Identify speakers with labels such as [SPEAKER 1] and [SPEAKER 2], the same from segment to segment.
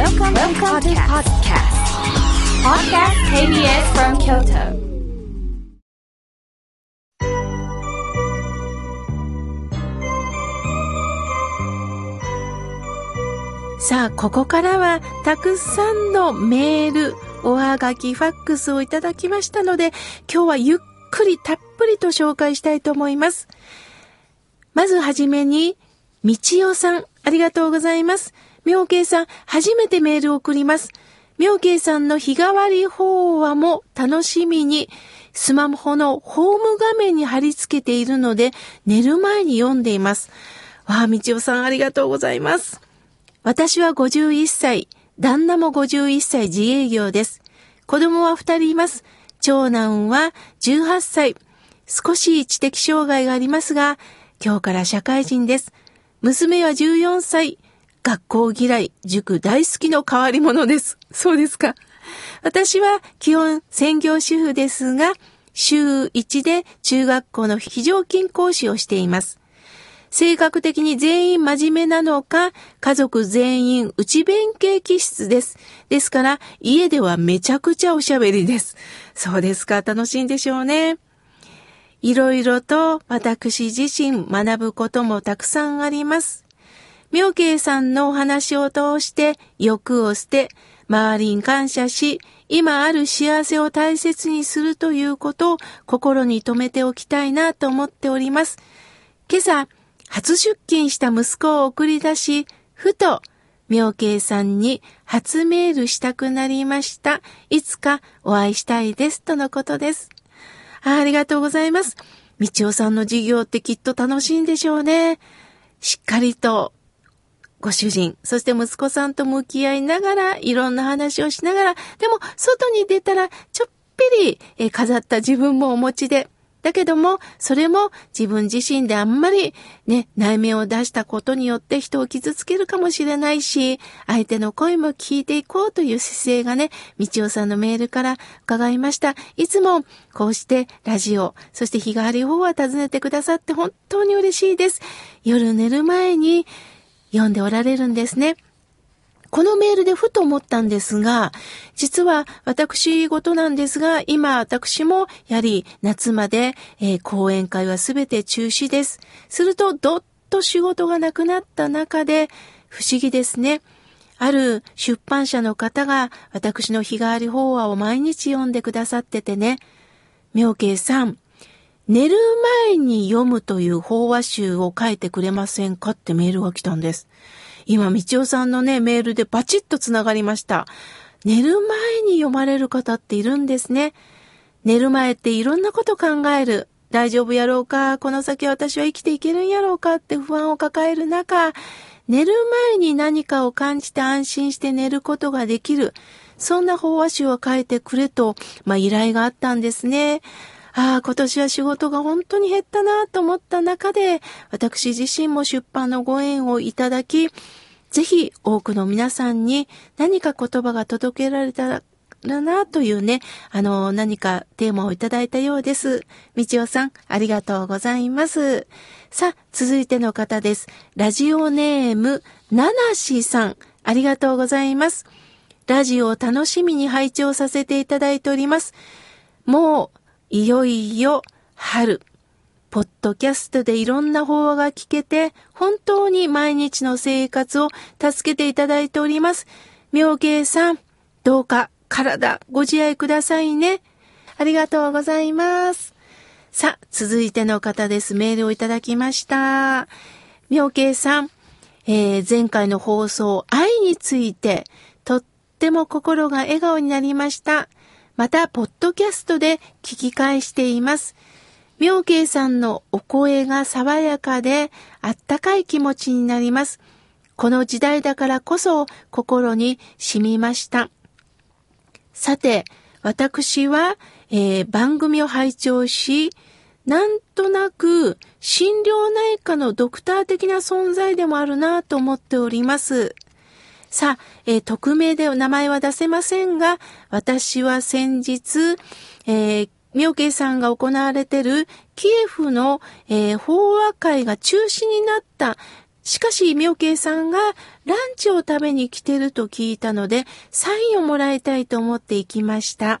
[SPEAKER 1] Welcome, Welcome to podcast. Podcast KBS from Kyoto.
[SPEAKER 2] さあ、ここからはたくさんのメール、おはがき、ファックスをいただきましたので、今日はゆっくりたっぷりと紹介したいと思います。まずはじめに、みちよさん、ありがとうございます。妙慶さん、初めてメールを送ります。妙慶さんの日替わり法話も楽しみに、スマホのホーム画面に貼り付けているので、寝る前に読んでいます。わあ、みちおさんありがとうございます。私は51歳、旦那も51歳自営業です。子供は2人います。長男は18歳。少し知的障害がありますが、今日から社会人です。娘は14歳。学校嫌い、塾大好きの変わり者です。そうですか。私は基本専業主婦ですが、週1で中学校の非常勤講師をしています。性格的に全員真面目なのか、家族全員内弁慶気質です。ですから、家ではめちゃくちゃおしゃべりです。そうですか、楽しいんでしょうね。いろいろと私自身学ぶこともたくさんあります。妙慶さんのお話を通して欲を捨て、周りに感謝し、今ある幸せを大切にするということを心に留めておきたいなと思っております。今朝、初出勤した息子を送り出し、ふと、妙慶さんに初メールしたくなりました。いつかお会いしたいです。とのことです。ありがとうございます。みちおさんの授業ってきっと楽しいんでしょうね。しっかりとご主人、そして息子さんと向き合いながら、いろんな話をしながら、でも外に出たらちょっぴり飾った自分もお持ちで、だけども、それも自分自身であんまりね、内面を出したことによって人を傷つけるかもしれないし、相手の声も聞いていこうという姿勢がね、みちおさんのメールから伺いました。いつもこうしてラジオ、そして日替わり法は訪ねてくださって本当に嬉しいです。夜寝る前に読んでおられるんですね。このメールでふと思ったんですが、実は私事なんですが、今私もやはり夏まで、えー、講演会はすべて中止です。するとどっと仕事がなくなった中で、不思議ですね。ある出版社の方が私の日替わり法話を毎日読んでくださっててね、妙慶さん、寝る前に読むという法話集を書いてくれませんかってメールが来たんです。今、みちおさんのね、メールでバチッとつながりました。寝る前に読まれる方っているんですね。寝る前っていろんなこと考える。大丈夫やろうか？この先私は生きていけるんやろうかって不安を抱える中、寝る前に何かを感じて安心して寝ることができる。そんな法話集を書いてくれと、まあ、依頼があったんですね。ああ、今年は仕事が本当に減ったなと思った中で、私自身も出版のご縁をいただき、ぜひ多くの皆さんに何か言葉が届けられたらなというね、あの、何かテーマをいただいたようです。みちおさん、ありがとうございます。さあ、続いての方です。ラジオネーム、ナナシさん、ありがとうございます。ラジオを楽しみに拝聴させていただいております。もう、いよいよ春。ポッドキャストでいろんな法話が聞けて、本当に毎日の生活を助けていただいております。妙慶さん、どうか体ご自愛くださいね。ありがとうございます。さあ、続いての方です。メールをいただきました。妙慶さん、えー、前回の放送、愛について、とっても心が笑顔になりました。また、ポッドキャストで聞き返しています。妙慶さんのお声が爽やかで、あったかい気持ちになります。この時代だからこそ心に染みました。さて、私は、えー、番組を拝聴し、なんとなく心療内科のドクター的な存在でもあるなと思っております。さあ、えー、匿名でお名前は出せませんが、私は先日、えー、妙慶さんが行われてるキエフの、えー、法話会が中止になったしかし、妙慶さんがランチを食べに来てると聞いたので、サインをもらいたいと思って行きました。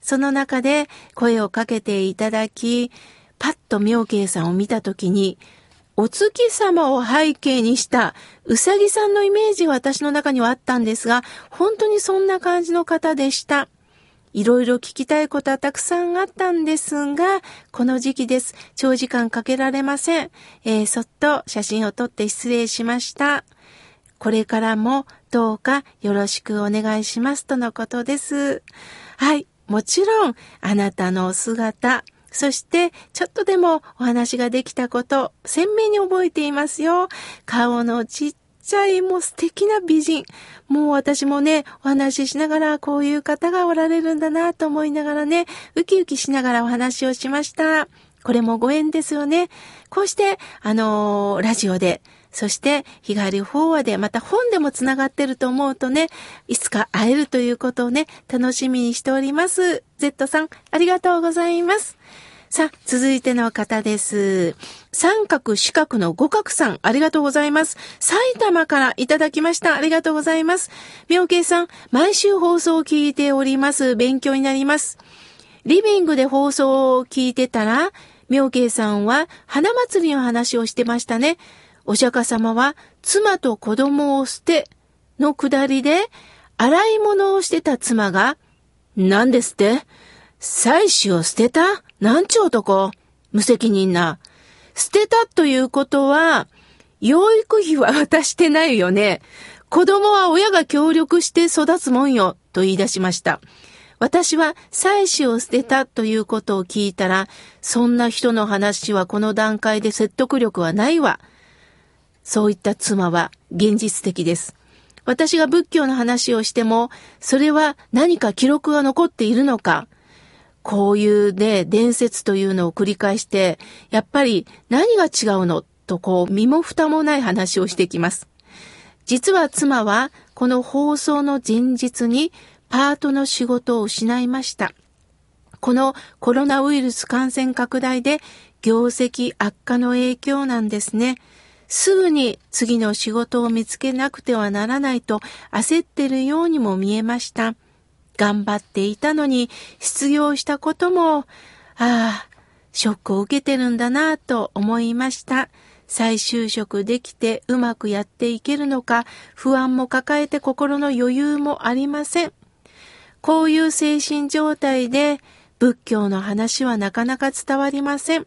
[SPEAKER 2] その中で声をかけていただき、パッと妙慶さんを見たときに、お月様を背景にしたうさぎさんのイメージが私の中にはあったんですが、本当にそんな感じの方でした。いろいろ聞きたいことはたくさんあったんですが、この時期です。長時間かけられません。えー、そっと写真を撮って失礼しました。これからもどうかよろしくお願いしますとのことです。はい。もちろん、あなたのお姿、そして、ちょっとでもお話ができたこと、鮮明に覚えていますよ。顔のちっちゃい、もう素敵な美人。もう私もね、お話ししながら、こういう方がおられるんだなと思いながらね、ウキウキしながらお話をしました。これもご縁ですよね。こうして、あのー、ラジオで、そして、日帰り法話で、また本でもつながってると思うとね、いつか会えるということをね、楽しみにしております。Z さん、ありがとうございます。さあ、続いての方です。三角四角の五角さん、ありがとうございます。埼玉からいただきました。ありがとうございます。妙慶さん、毎週放送を聞いております。勉強になります。リビングで放送を聞いてたら、妙慶さんは花祭りの話をしてましたね。お釈迦様は妻と子供を捨てのくだりで、洗い物をしてた妻が、何ですって？妻子を捨てた？なんちゅう男？無責任な。捨てたということは、養育費は渡してないよね。子供は親が協力して育つもんよ、と言い出しました。私は妻子を捨てたということを聞いたら、そんな人の話はこの段階で説得力はないわ。そういった妻は現実的です。私が仏教の話をしても、それは何か記録が残っているのか、こういうね、伝説というのを繰り返して、やっぱり何が違うの？とこう、身も蓋もない話をしてきます。実は妻は、この放送の前日にパートの仕事を失いました。このコロナウイルス感染拡大で業績悪化の影響なんですね。すぐに次の仕事を見つけなくてはならないと焦ってるようにも見えました。頑張っていたのに失業したことも、ああ、ショックを受けてるんだなぁと思いました。再就職できてうまくやっていけるのか、不安も抱えて心の余裕もありません。こういう精神状態で仏教の話はなかなか伝わりません。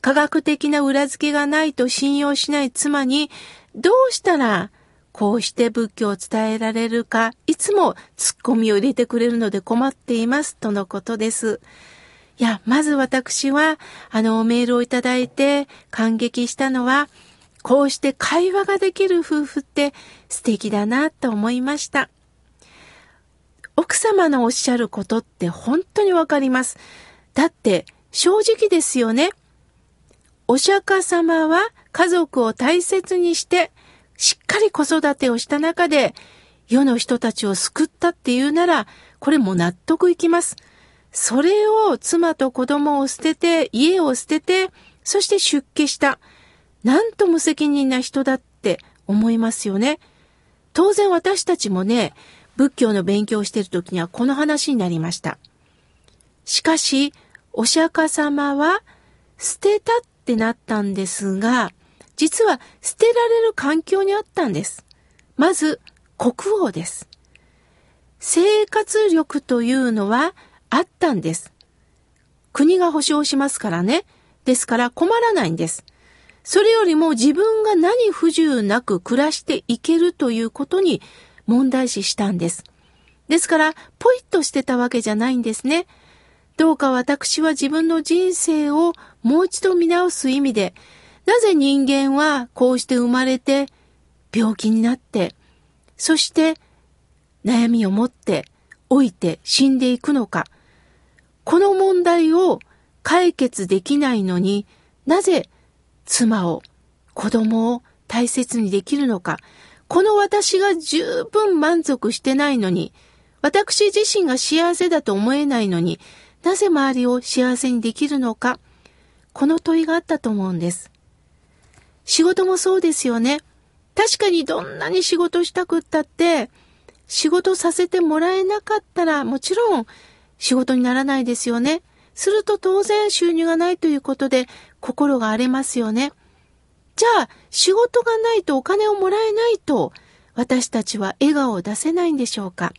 [SPEAKER 2] 科学的な裏付けがないと信用しない妻に、どうしたらこうして仏教を伝えられるか、いつもツッコミを入れてくれるので困っています、とのことです。いや、まず私は、あの、メールをいただいて感激したのは、こうして会話ができる夫婦って素敵だなと思いました。奥様のおっしゃることって本当にわかります。だって、正直ですよね。お釈迦様は家族を大切にしてしっかり子育てをした中で、世の人たちを救ったっていうなら、これも納得いきます。それを妻と子供を捨てて、家を捨てて、そして出家した。なんと無責任な人だって思いますよね。当然私たちもね、仏教の勉強をしている時にはこの話になりました。しかし、お釈迦様は捨てたってなったんですが、実は捨てられる環境にあったんです。まず、国王です。生活力というのはあったんです。国が保障しますからね。ですから困らないんです。それよりも自分が何不自由なく暮らしていけるということに問題視したんです。ですから、ポイッとしてたわけじゃないんですね。どうか私は自分の人生をもう一度見直す意味で、なぜ人間はこうして生まれて病気になって、そして悩みを持って老いて死んでいくのか。この問題を解決できないのになぜ妻を子供を大切にできるのか。この私が十分満足してないのに、私自身が幸せだと思えないのになぜ周りを幸せにできるのか。この問いがあったと思うんです。仕事もそうですよね。確かにどんなに仕事したくったって、仕事させてもらえなかったらもちろん仕事にならないですよね。すると当然収入がないということで心が荒れますよね。じゃあ仕事がないとお金をもらえないと私たちは笑顔を出せないんでしょうか？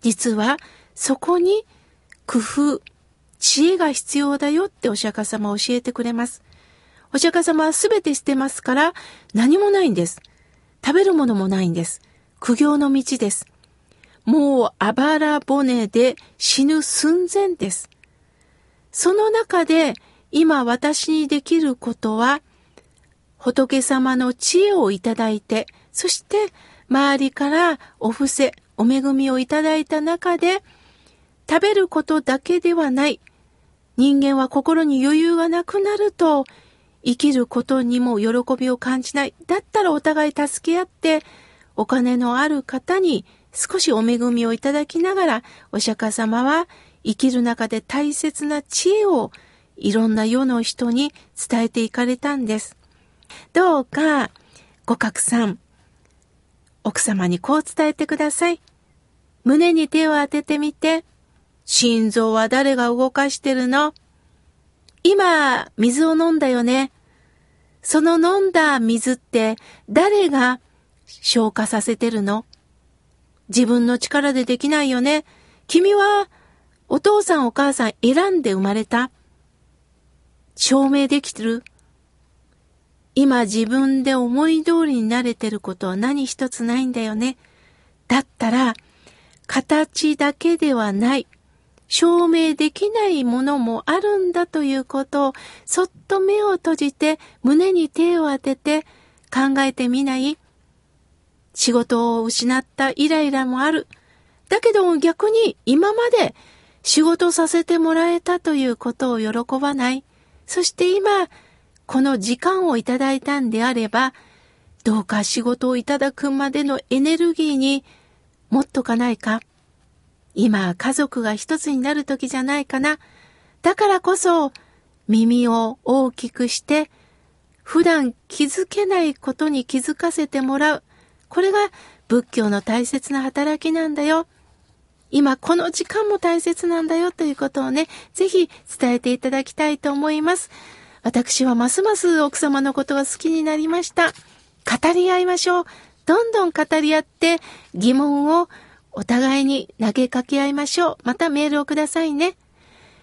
[SPEAKER 2] 実はそこに工夫、知恵が必要だよってお釈迦様は教えてくれます。お釈迦様は全て捨てますから何もないんです。食べるものもないんです。苦行の道です。もうあばら骨で死ぬ寸前です。その中で今私にできることは仏様の知恵をいただいて、そして周りからお布施、お恵みをいただいた中で食べることだけではない。人間は心に余裕がなくなると生きることにも喜びを感じない。だったらお互い助け合って、お金のある方に少しお恵みをいただきながら、お釈迦様は生きる中で大切な知恵をいろんな世の人に伝えていかれたんです。どうか、ご格さん、奥様にこう伝えてください。胸に手を当ててみて、心臓は誰が動かしてるの？今、水を飲んだよね。その飲んだ水って誰が消化させてるの？自分の力でできないよね。君はお父さんお母さん選んで生まれた証明できてる今自分で思い通りになれてることは何一つないんだよね。だったら、形だけではない。証明できないものもあるんだということを、そっと目を閉じて、胸に手を当てて考えてみない仕事を失ったイライラもある。だけど逆に今まで仕事させてもらえたということを喜ばない。そして今、この時間をいただいたんであれば、どうか仕事をいただくまでのエネルギーに持っとかないか。今、家族が一つになる時じゃないかな。だからこそ、耳を大きくして、普段気づけないことに気づかせてもらう。これが仏教の大切な働きなんだよ。今この時間も大切なんだよということをね、ぜひ伝えていただきたいと思います。私はますます奥様のことが好きになりました。語り合いましょう。どんどん語り合って疑問をお互いに投げかけ合いましょう。またメールをくださいね。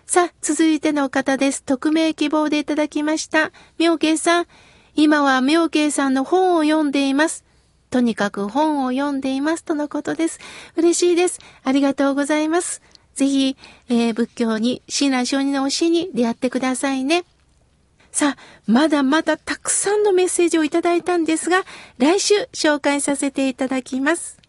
[SPEAKER 2] さあ、続いての方です。匿名希望でいただきました。妙慶さん。今は妙慶さんの本を読んでいます。とにかく本を読んでいますとのことです。嬉しいです。ありがとうございます。ぜひ、えー、仏教に、親鸞上人の教えに出会ってくださいね。さあ、まだまだたくさんのメッセージをいただいたんですが、来週紹介させていただきます。